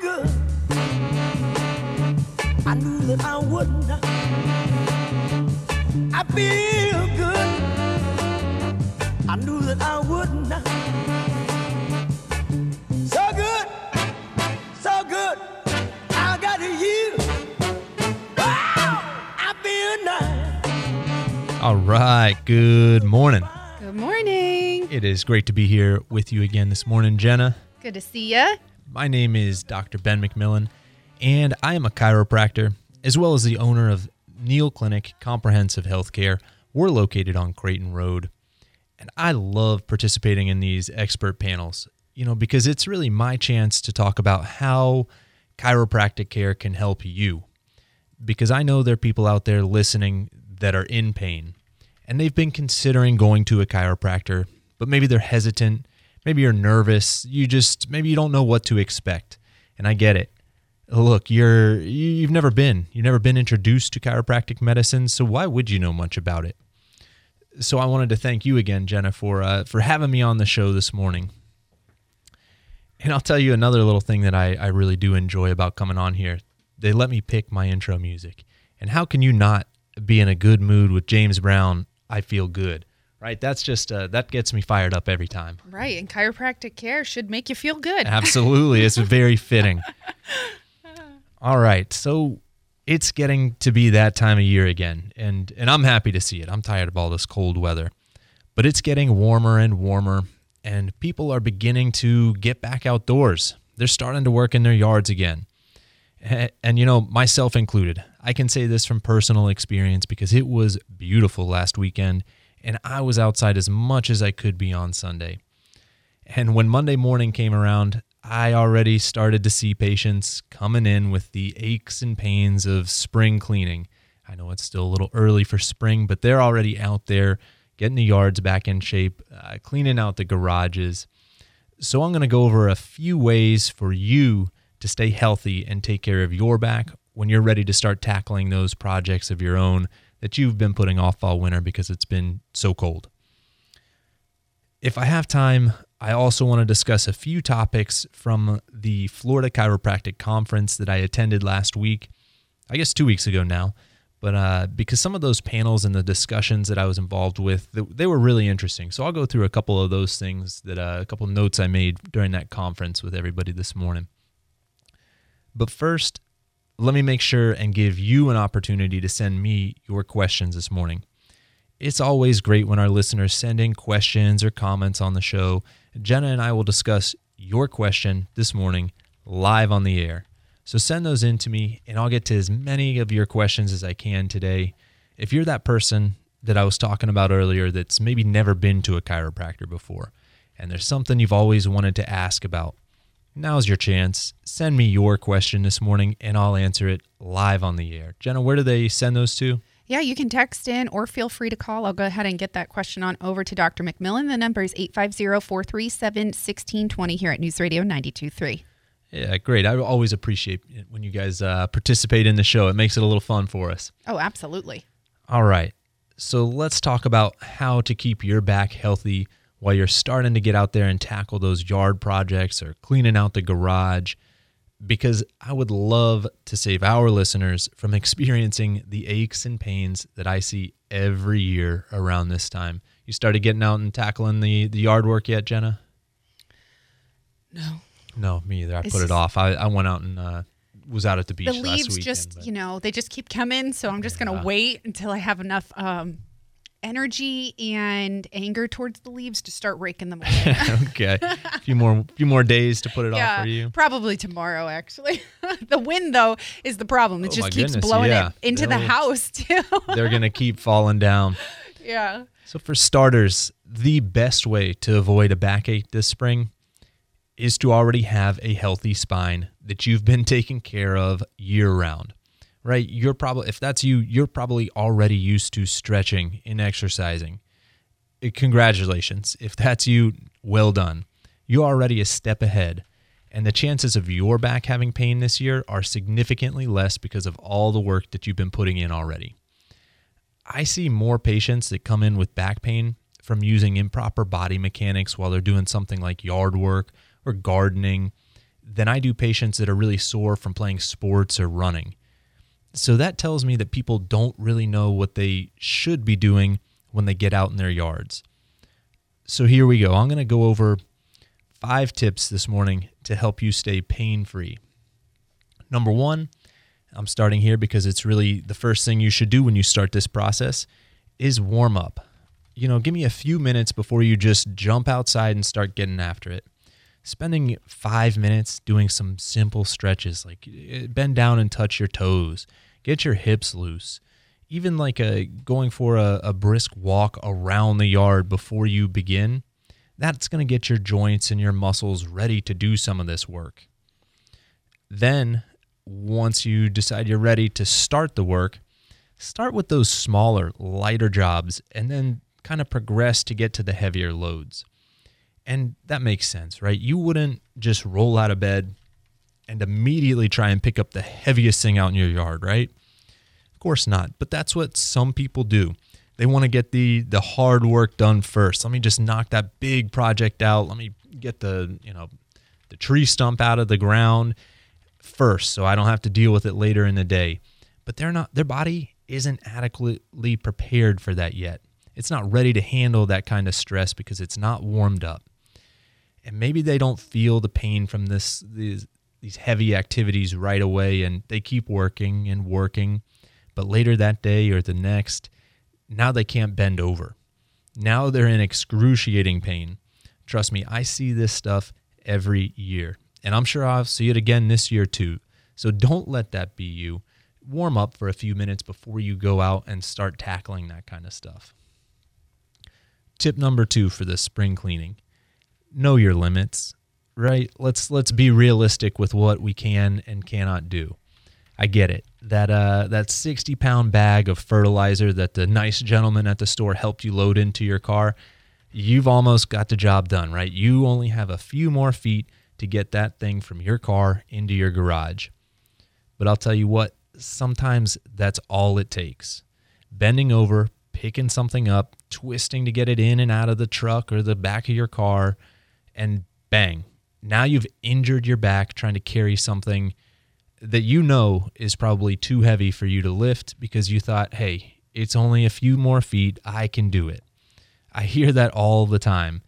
feel. I knew that I wouldn't. I feel good. I knew that I wouldn't. So good, so good. I got you. Wow, I feel nice. All right. Good morning. Good morning. It is great to be here with you again this morning, Jenna. Good to see you. My name is Dr. Ben McMillan, and I am a chiropractor as well as the owner of Neal Clinic Comprehensive Healthcare. We're located on Creighton Road, and I love participating in these expert panels, you know, because it's really my chance to talk about how chiropractic care can help you. Because I know there are people out there listening that are in pain and they've been considering going to a chiropractor, but maybe they're hesitant. Maybe you're nervous. You just, maybe you don't know what to expect. And I get it. Look, you're, you- you've never been, you've never been introduced to chiropractic medicine. So why would you know much about it? So I wanted to thank you again, Jenna, for, uh, for having me on the show this morning. And I'll tell you another little thing that I, I really do enjoy about coming on here. They let me pick my intro music. And how can you not be in a good mood with James Brown? I feel good, right? That's just, uh, that gets me fired up every time. Right, and chiropractic care should make you feel good. Absolutely. It's very fitting. All right. So it's getting to be that time of year again. And and I'm happy to see it. I'm tired of all this cold weather. But it's getting warmer and warmer and people are beginning to get back outdoors. They're starting to work in their yards again. And, and you know, myself included. I can say this from personal experience because it was beautiful last weekend and I was outside as much as I could be on Sunday. And when Monday morning came around, I already started to see patients coming in with the aches and pains of spring cleaning. I know it's still a little early for spring, but they're already out there getting the yards back in shape, uh, cleaning out the garages. So I'm going to go over a few ways for you to stay healthy and take care of your back when you're ready to start tackling those projects of your own that you've been putting off all winter because it's been so cold. If I have time, I also want to discuss a few topics from the Florida Chiropractic Conference that I attended last week. I guess two weeks ago now. But uh, because some of those panels and the discussions that I was involved with, they were really interesting. So I'll go through a couple of those things that uh, a couple notes I made during that conference with everybody this morning. But first, let me make sure and give you an opportunity to send me your questions this morning. It's always great when our listeners send in questions or comments on the show. Jenna and I will discuss your question this morning live on the air. So send those in to me, and I'll get to as many of your questions as I can today. If you're that person that I was talking about earlier that's maybe never been to a chiropractor before, and there's something you've always wanted to ask about, now's your chance. Send me your question this morning, and I'll answer it live on the air. Jenna, where do they send those to? Yeah, you can text in or feel free to call. I'll go ahead and get that question on over to Dr. McMillan. The number is 850-437-1620 here at News Radio 92.3. Yeah, great. I always appreciate it when you guys uh, participate in the show. It makes it a little fun for us. Oh, absolutely. All right. So let's talk about how to keep your back healthy while you're starting to get out there and tackle those yard projects or cleaning out the garage. Because I would love to save our listeners from experiencing the aches and pains that I see every year around this time. You started getting out and tackling the, the yard work yet, Jenna? No. No, me either. I It's put it off. I, I went out and uh, was out at the beach The last leaves weekend. just, but- you know, they just keep coming. So I'm just going to wait until I have enough um, energy and anger towards the leaves to start raking them away. okay, a few more few more days to put it off for you. Probably tomorrow, actually. the wind, though, is the problem. It Oh, just keeps goodness, blowing yeah. it into the They'll- house, too. They're gonna keep falling down. yeah. So for starters, the best way to avoid a backache this spring is to already have a healthy spine that you've been taking care of year round. Right? You're probably if that's you, you're probably already used to stretching and exercising. Eh, Congratulations. If that's you, well done. You're already a step ahead. And the chances of your back having pain this year are significantly less because of all the work that you've been putting in already. I see more patients that come in with back pain from using improper body mechanics while they're doing something like yard work or gardening than I do patients that are really sore from playing sports or running. So that tells me that people don't really know what they should be doing when they get out in their yards. So here we go. I'm going to go over five tips this morning to help you stay pain free. Number one, I'm starting here because it's really the first thing you should do when you start this process is warm up. You know, give me a few minutes before you just jump outside and start getting after it. Spending five minutes doing some simple stretches like eh, bend down and touch your toes, get your hips loose, even like a going for a, a brisk walk around the yard before you begin. That's going to get your joints and your muscles ready to do some of this work. Then once you decide you're ready to start the work, start with those smaller, lighter jobs and then kind of progress to get to the heavier loads. And that makes sense, right? You wouldn't just roll out of bed and immediately try and pick up the heaviest thing out in your yard, right? Of course not, but that's what some people do. They want to get the the hard work done first. Let me just knock that big project out. Let me get the, you know, the tree stump out of the ground first so I don't have to deal with it later in the day. But they're not their body isn't adequately prepared for that yet. It's not ready to handle that kind of stress because it's not warmed up. And maybe they don't feel the pain from this these these heavy activities right away and they keep working and working, but later that day or the next, now they can't bend over. Now they're in excruciating pain. Trust me, I see this stuff every year. And I'm sure I'll see it again this year too. So don't let that be you. Warm up for a few minutes before you go out and start tackling that kind of stuff. Tip number 2 for this spring cleaning. Know your limits, right? Let's let's be realistic with what we can and cannot do. I get it. That uh that 60 pound bag of fertilizer that the nice gentleman at the store helped you load into your car, you've almost got the job done, right? You only have a few more feet to get that thing from your car into your garage. But I'll tell you what, sometimes that's all it takes. Bending over, picking something up, twisting to get it in and out of the truck or the back of your car, and bang. Now you've injured your back trying to carry something that you know is probably too heavy for you to lift because you thought, hey, it's only a few more feet. I can do it. I hear that all the time.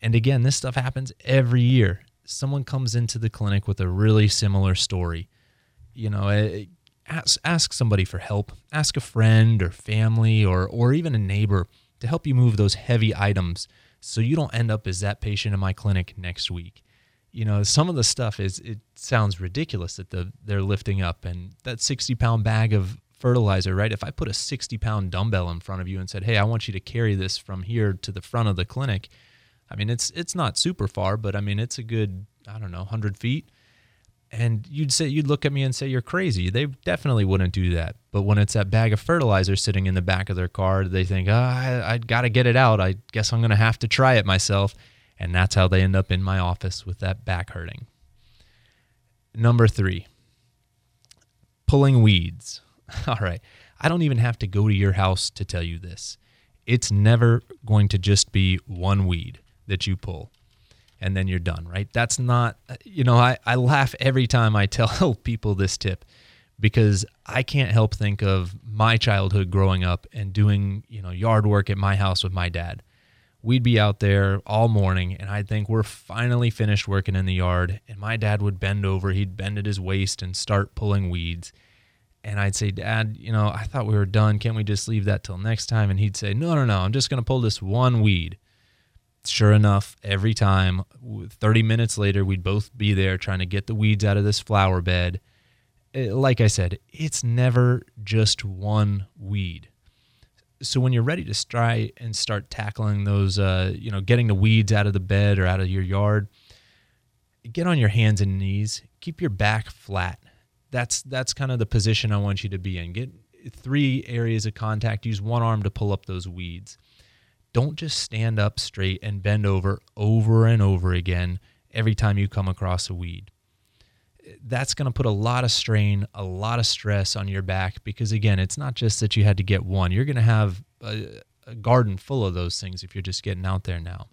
And again, this stuff happens every year someone comes into the clinic with a really similar story, you know, eh, ask ask somebody for help. Ask a friend or family or or even a neighbor to help you move those heavy items so you don't end up as that patient in my clinic next week. You know, some of the stuff is it sounds ridiculous that the they're lifting up and that 60 pound bag of fertilizer, right? If I put a 60 pound dumbbell in front of you and said, Hey, I want you to carry this from here to the front of the clinic, I mean, it's it's not super far, but I mean, it's a good I don't know, hundred feet. And you'd say you'd look at me and say you're crazy. They definitely wouldn't do that. But when it's that bag of fertilizer sitting in the back of their car, they think, oh, I, I got to get it out. I guess I'm going to have to try it myself. And that's how they end up in my office with that back hurting. Number three, pulling weeds. All right. I don't even have to go to your house to tell you this. It's never going to just be one weed that you pull and then you're done, right? That's not, you know, I, I laugh every time I tell people this tip because I can't help think of my childhood growing up and doing, you know, yard work at my house with my dad. We'd be out there all morning and I'd think we're finally finished working in the yard. And my dad would bend over, he'd bend at his waist and start pulling weeds. And I'd say, Dad, you know, I thought we were done. Can't we just leave that till next time? And he'd say, No, no, no, I'm just going to pull this one weed sure enough, every time, 30 minutes later, we'd both be there trying to get the weeds out of this flower bed. Eh, like I said, it's never just one weed. So when you're ready to try and start tackling those, uh, you know, getting the weeds out of the bed or out of your yard, get on your hands and knees. Keep your back flat. That's that's kind of the position I want you to be in. Get three areas of contact. Use one arm to pull up those weeds don't just stand up straight and bend over over and over again every time you come across a weed. That's going to put a lot of strain, a lot of stress on your back because, again, it's not just that you had to get one. You're going to have a, a garden full of those things if you're just getting out there now.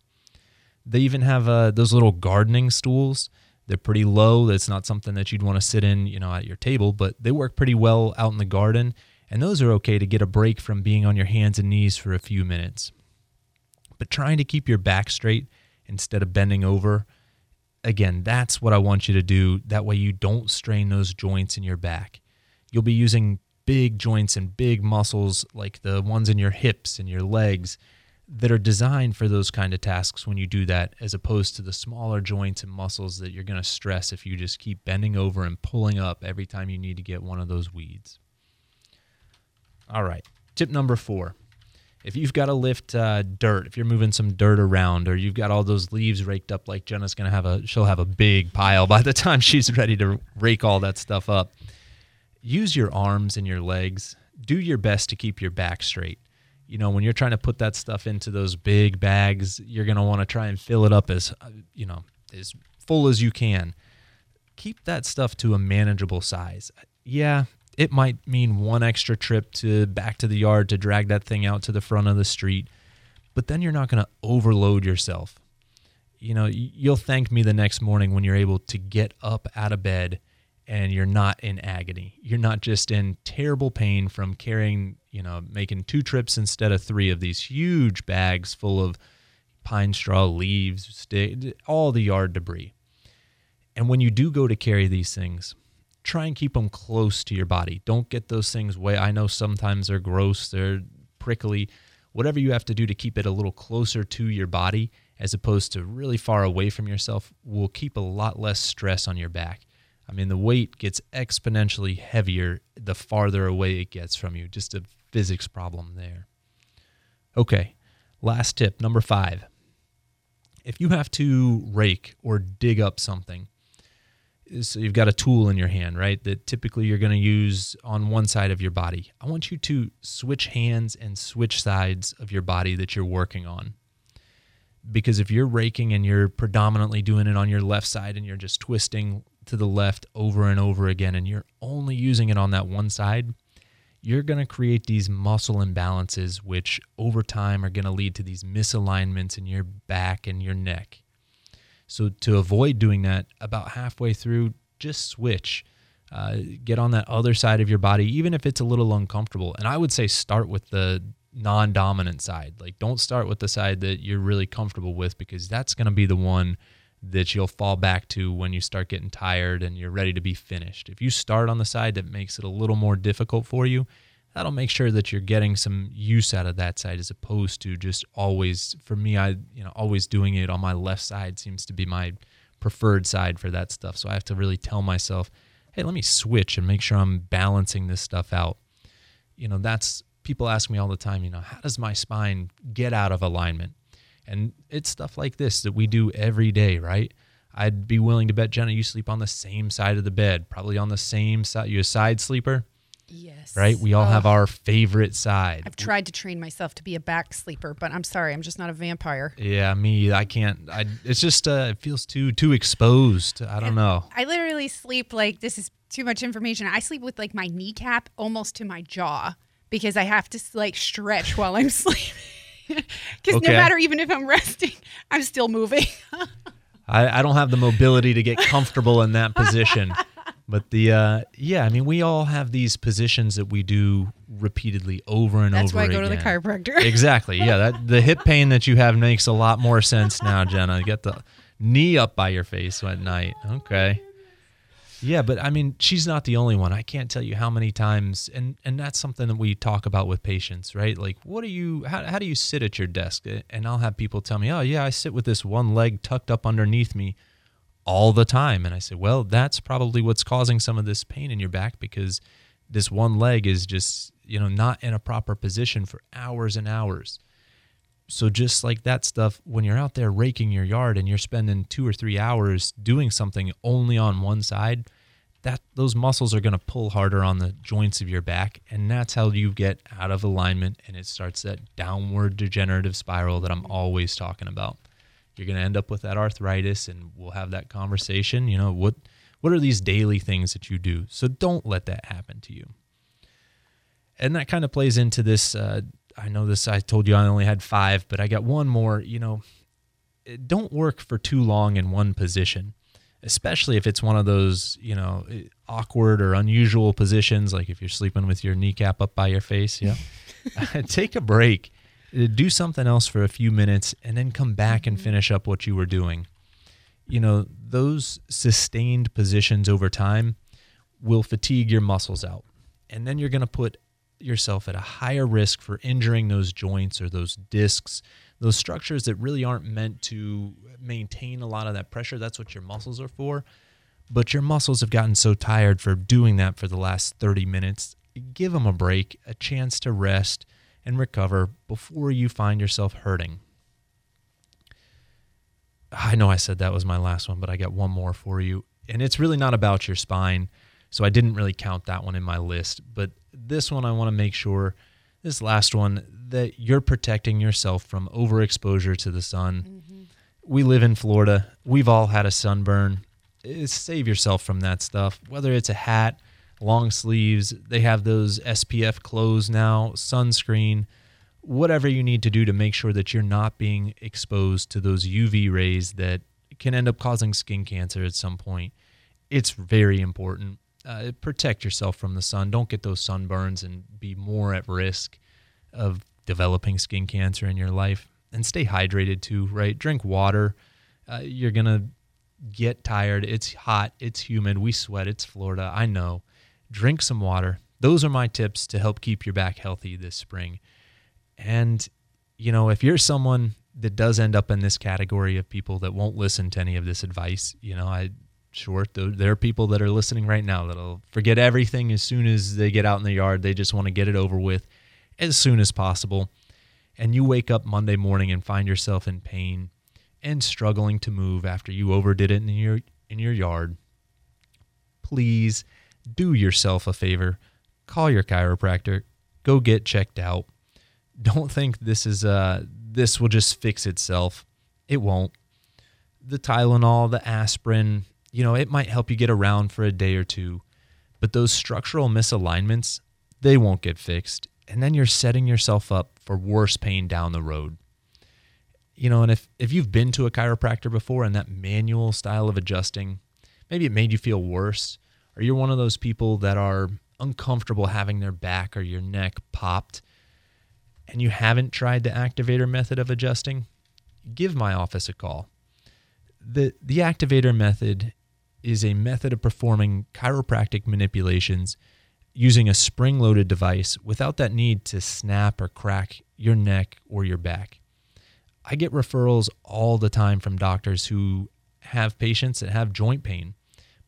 They even have uh, those little gardening stools They're pretty low. That's not something that you'd want to sit in, you know, at your table, but they work pretty well out in the garden. And those are okay to get a break from being on your hands and knees for a few minutes. But trying to keep your back straight instead of bending over, again, that's what I want you to do. That way you don't strain those joints in your back. You'll be using big joints and big muscles like the ones in your hips and your legs that are designed for those kind of tasks when you do that, as opposed to the smaller joints and muscles that you're going to stress if you just keep bending over and pulling up every time you need to get one of those weeds. All right, tip number four. If you've got to lift uh, dirt, if you're moving some dirt around, or you've got all those leaves raked up, like Jenna's gonna have a, she'll have a big pile by the time she's ready to rake all that stuff up. Use your arms and your legs. Do your best to keep your back straight you know, when you're trying to put that stuff into those big bags, you're to want to try and fill it up as, uh, you know, as full as you can. Keep that stuff to a manageable size. Yeah, it might mean one extra trip to back to the yard to drag that thing out to the front of the street, but then you're not going to overload yourself. You know, you'll thank me the next morning when you're able to get up out of bed and you're not in agony. You're not just in terrible pain from carrying, you know, making two trips instead of three of these huge bags full of pine straw, leaves, all the yard debris. And when you do go to carry these things, try and keep them close to your body. Don't get those things way. I know sometimes they're gross, they're prickly. Whatever you have to do to keep it a little closer to your body as opposed to really far away from yourself will keep a lot less stress on your back. I mean, the weight gets exponentially heavier the farther away it gets from you. Just a physics problem there. Okay, last tip, number five. If you have to rake or dig up something, so you've got a tool in your hand, right, that typically you're going to use on one side of your body. I want you to switch hands and switch sides of your body that you're working on. Because if you're raking and you're predominantly doing it on your left side and you're just twisting to the left over and over again and you're only using it on that one side, you're going to create these muscle imbalances, which over time are going to lead to these misalignments in your back and your neck. So, to avoid doing that, about halfway through, just switch. Uh, get on that other side of your body, even if it's a little uncomfortable. And I would say start with the non dominant side. Like, don't start with the side that you're really comfortable with because that's going to be the one that you'll fall back to when you start getting tired and you're ready to be finished. If you start on the side that makes it a little more difficult for you, that'll make sure that you're getting some use out of that side as opposed to just always for me I you know always doing it on my left side seems to be my preferred side for that stuff. So I have to really tell myself, "Hey, let me switch and make sure I'm balancing this stuff out." You know, that's people ask me all the time, you know, how does my spine get out of alignment? And it's stuff like this that we do every day, right? I'd be willing to bet Jenna, you sleep on the same side of the bed, probably on the same side. You a side sleeper? Yes. Right? We all have our favorite side. I've tried to train myself to be a back sleeper, but I'm sorry, I'm just not a vampire. Yeah, me, I can't. I. It's just uh, it feels too too exposed. I don't And know. I literally sleep like this is too much information. I sleep with like my kneecap almost to my jaw because I have to like stretch while I'm sleeping. Because Okay. no matter even if I'm resting, I'm still moving. I, I don't have the mobility to get comfortable in that position. But the uh, yeah, I mean, we all have these positions that we do repeatedly over and That's over That's why I go to the chiropractor. exactly. Yeah, that the hip pain that you have makes a lot more sense now, Jenna. Get the knee up by your face at night. Okay. Yeah, but I mean, she's not the only one. I can't tell you how many times, and and that's something that we talk about with patients, right? Like, what do you, how, how do you sit at your desk? And I'll have people tell me, oh yeah, I sit with this one leg tucked up underneath me all the time, and I say, well, that's probably what's causing some of this pain in your back because this one leg is just, you know, not in a proper position for hours and hours. So just like that stuff, when you're out there raking your yard and you're spending two or three hours doing something only on one side, that those muscles are going to pull harder on the joints of your back, and that's how you get out of alignment, and it starts that downward degenerative spiral that I'm always talking about. You're going to end up with that arthritis, and we'll have that conversation. You know what? What are these daily things that you do? So don't let that happen to you and that kind of plays into this uh, i know this i told you i only had five but i got one more you know don't work for too long in one position especially if it's one of those, you know, awkward or unusual positions, like if you're sleeping with your kneecap up by your face. Yeah. Take a break, Uh, do something else for a few minutes, and then come back and mm-hmm. finish up what you were doing. You know, those sustained positions over time will fatigue your muscles out. And then you're going to put yourself at a higher risk for injuring those joints or those discs, those structures that really aren't meant to maintain a lot of that pressure. That's what your muscles are for. But your muscles have gotten so tired for doing that for the last 30 minutes. Give them a break, a chance to rest and recover before you find yourself hurting. I know I said that was my last one, but I got one more for you. And it's really not about your spine. So I didn't really count that one in my list. But this one, I want to make sure, this last one, that you're protecting yourself from overexposure to the sun. Mm-hmm. We live in Florida. We've all had a sunburn. Eh, save yourself from that stuff, whether it's a hat, long sleeves, they have those SPF clothes now, sunscreen, whatever you need to do to make sure that you're not being exposed to those UV rays that can end up causing skin cancer at some point. It's very important uh, protect yourself from the sun. Don't get those sunburns and be more at risk of developing skin cancer in your life. And stay hydrated too, right? Drink water. Uh, you're going to get tired. It's hot. It's humid. We sweat. It's Florida. I know. Drink some water. Those are my tips to help keep your back healthy this spring. And, you know, if you're someone that does end up in this category of people that won't listen to any of this advice, you know, I Sure, there are people that are listening right now that'll forget everything as soon as they get out in the yard. They just want to get it over with as soon as possible. And you wake up Monday morning and find yourself in pain and struggling to move after you overdid it in your in your yard. Please do yourself a favor. Call your chiropractor. Go get checked out. Don't think this is uh this will just fix itself. It won't. The Tylenol, the aspirin, you know, it might help you get around for a day or two, but those structural misalignments, they won't get fixed. And then you're setting yourself up for worse pain down the road. You know, and if, if you've been to a chiropractor before and that manual style of adjusting, maybe it made you feel worse, or you're one of those people that are uncomfortable having their back or your neck popped, and you haven't tried the activator method of adjusting, give my office a call. The, the activator method is a method of performing chiropractic manipulations using a spring loaded device without that need to snap or crack your neck or your back. I get referrals all the time from doctors who have patients that have joint pain,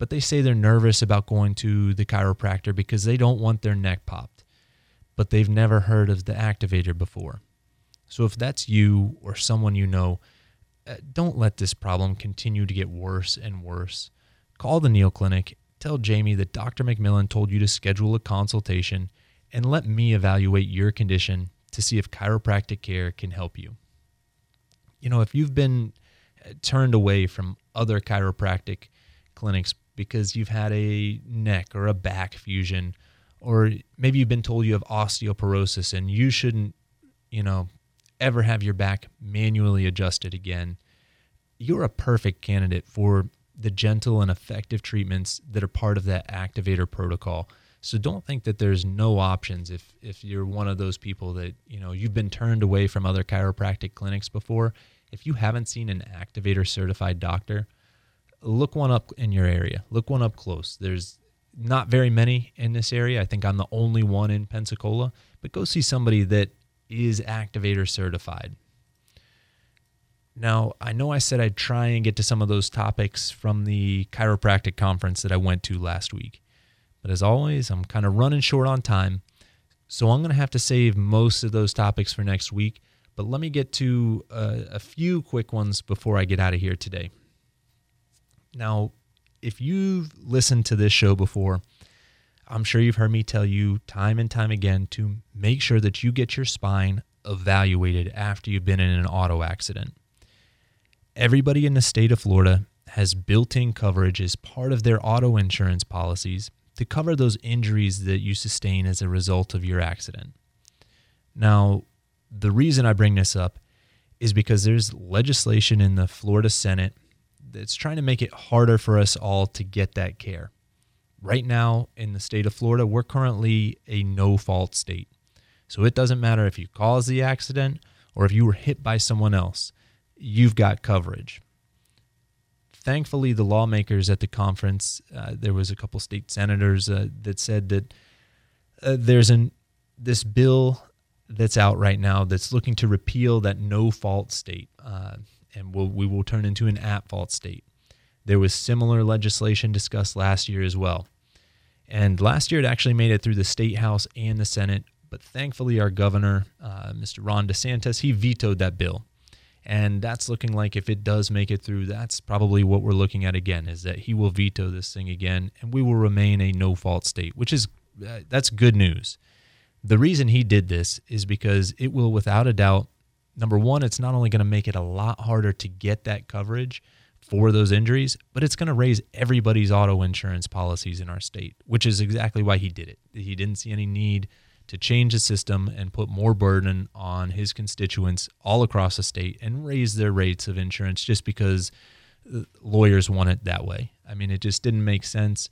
but they say they're nervous about going to the chiropractor because they don't want their neck popped, but they've never heard of the activator before. So if that's you or someone you know, uh, don't let this problem continue to get worse and worse. Call the Neal Clinic, tell Jamie that Dr. McMillan told you to schedule a consultation, and let me evaluate your condition to see if chiropractic care can help you. You know, if you've been uh, turned away from other chiropractic clinics because you've had a neck or a back fusion, or maybe you've been told you have osteoporosis and you shouldn't, you know, ever have your back manually adjusted again, you're a perfect candidate for the gentle and effective treatments that are part of that activator protocol. So don't think that there's no options if if you're one of those people that, you know, you've been turned away from other chiropractic clinics before. If you haven't seen an activator certified doctor, look one up in your area. Look one up close. There's not very many in this area. I think I'm the only one in Pensacola, but go see somebody that is activator certified. Now, I know I said I'd try and get to some of those topics from the chiropractic conference that I went to last week. But as always, I'm kind of running short on time. So I'm going to have to save most of those topics for next week. But let me get to a, a few quick ones before I get out of here today. Now, if you've listened to this show before, I'm sure you've heard me tell you time and time again to make sure that you get your spine evaluated after you've been in an auto accident everybody in the state of Florida has built in coverage as part of their auto insurance policies to cover those injuries that you sustain as a result of your accident. Now, the reason I bring this up is because there's legislation in the Florida Senate that's trying to make it harder for us all to get that care. Right now in the state of Florida, we're currently a no fault state. So it doesn't matter if you caused the accident or if you were hit by someone else, you've got coverage. Thankfully, the lawmakers at the conference, uh, there was a couple state senators uh, that said that uh, there's an this bill that's out right now that's looking to repeal that no fault state, uh, and we'll, we will turn into an at fault state. There was similar legislation discussed last year as well. And last year it actually made it through the state house and the Senate, but thankfully our governor, uh, Mr. Ron DeSantis, he vetoed that bill. And that's looking like if it does make it through, that's probably what we're looking at again is that he will veto this thing again and we will remain a no fault state, which is uh, that's good news. The reason he did this is because it will, without a doubt, number one, it's not only going to make it a lot harder to get that coverage for those injuries, but it's going to raise everybody's auto insurance policies in our state, which is exactly why he did it. He didn't see any need to change the system and put more burden on his constituents all across the state and raise their rates of insurance just because uh, lawyers want it that way. I mean, it just didn't make sense.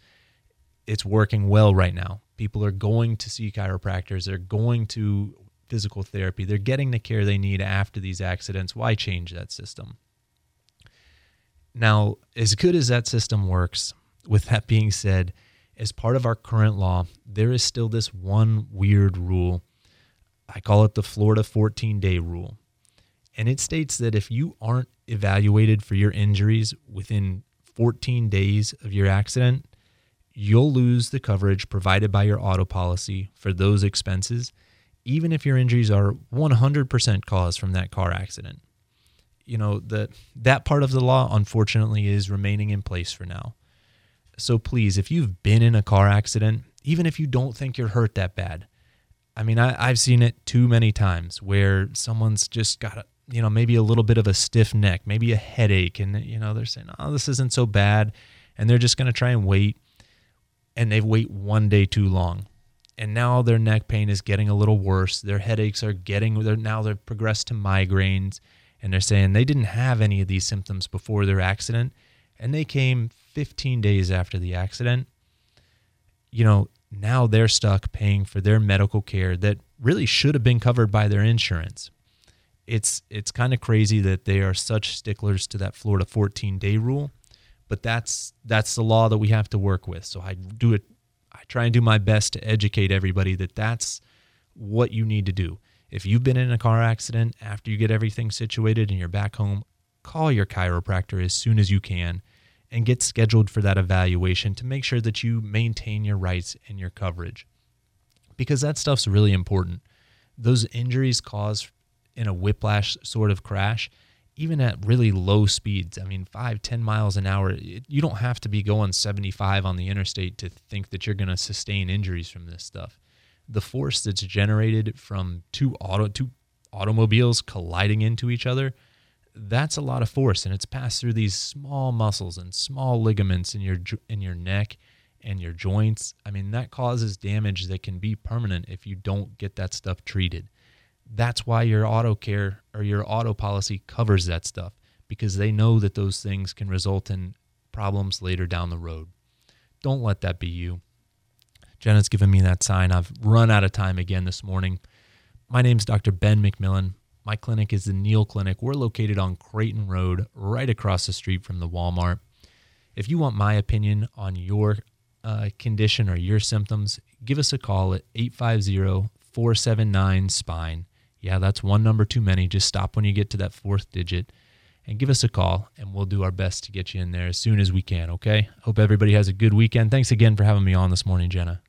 It's working well right now. People are going to see chiropractors, they're going to physical therapy, they're getting the care they need after these accidents. Why change that system? Now, as good as that system works, with that being said, as part of our current law, there is still this one weird rule. I call it the Florida 14 day rule. And it states that if you aren't evaluated for your injuries within 14 days of your accident, you'll lose the coverage provided by your auto policy for those expenses, even if your injuries are 100% caused from that car accident. You know, that that part of the law unfortunately is remaining in place for now. So please, if you've been in a car accident, even if you don't think you're hurt that bad, I mean, I, have seen it too many times where someone's just got a, you know, maybe a little bit of a stiff neck, maybe a headache, and you know, they're saying, "Oh, this isn't so bad," and they're just going to try and wait and they wait one day too long. And now their neck pain is getting a little worse. Their headaches are getting they're now they've progressed to migraines and they're saying they didn't have any of these symptoms before their accident and they came 15 days after the accident. You know, now they're stuck paying for their medical care that really should have been covered by their insurance. It's it's kind of crazy that they are such sticklers to that Florida 14-day rule but that's that's the law that we have to work with. So I do it. I try and do my best to educate everybody that that's what you need to do. If you've been in a car accident after you get everything situated and you're back home, call your chiropractor as soon as you can and get scheduled for that evaluation to make sure that you maintain your rights and your coverage. Because that stuff's really important. Those injuries caused in a whiplash sort of crash, even at really low speeds, I mean, five, 10 miles an hour, it, you don't have to be going 75 on the interstate to think that you're going to sustain injuries from this stuff. The force that's generated from two auto two automobiles colliding into each other, that's a lot of force, and it's passed through these small muscles and small ligaments in your in your neck and your joints. I mean, that causes damage that can be permanent if you don't get that stuff treated. That's why your auto care or your auto policy covers that stuff because they know that those things can result in problems later down the road. Don't let that be you. Jenna's given me that sign. I've run out of time again this morning. My name's Dr. Ben McMillan. My clinic is the Neal Clinic. We're located on Creighton Road, right across the street from the Walmart. If you want my opinion on your uh, condition or your symptoms, give us a call at 850 479 SPINE. Yeah, that's one number too many. Just stop when you get to that fourth digit and give us a call, and we'll do our best to get you in there as soon as we can, okay? Hope everybody has a good weekend. Thanks again for having me on this morning, Jenna.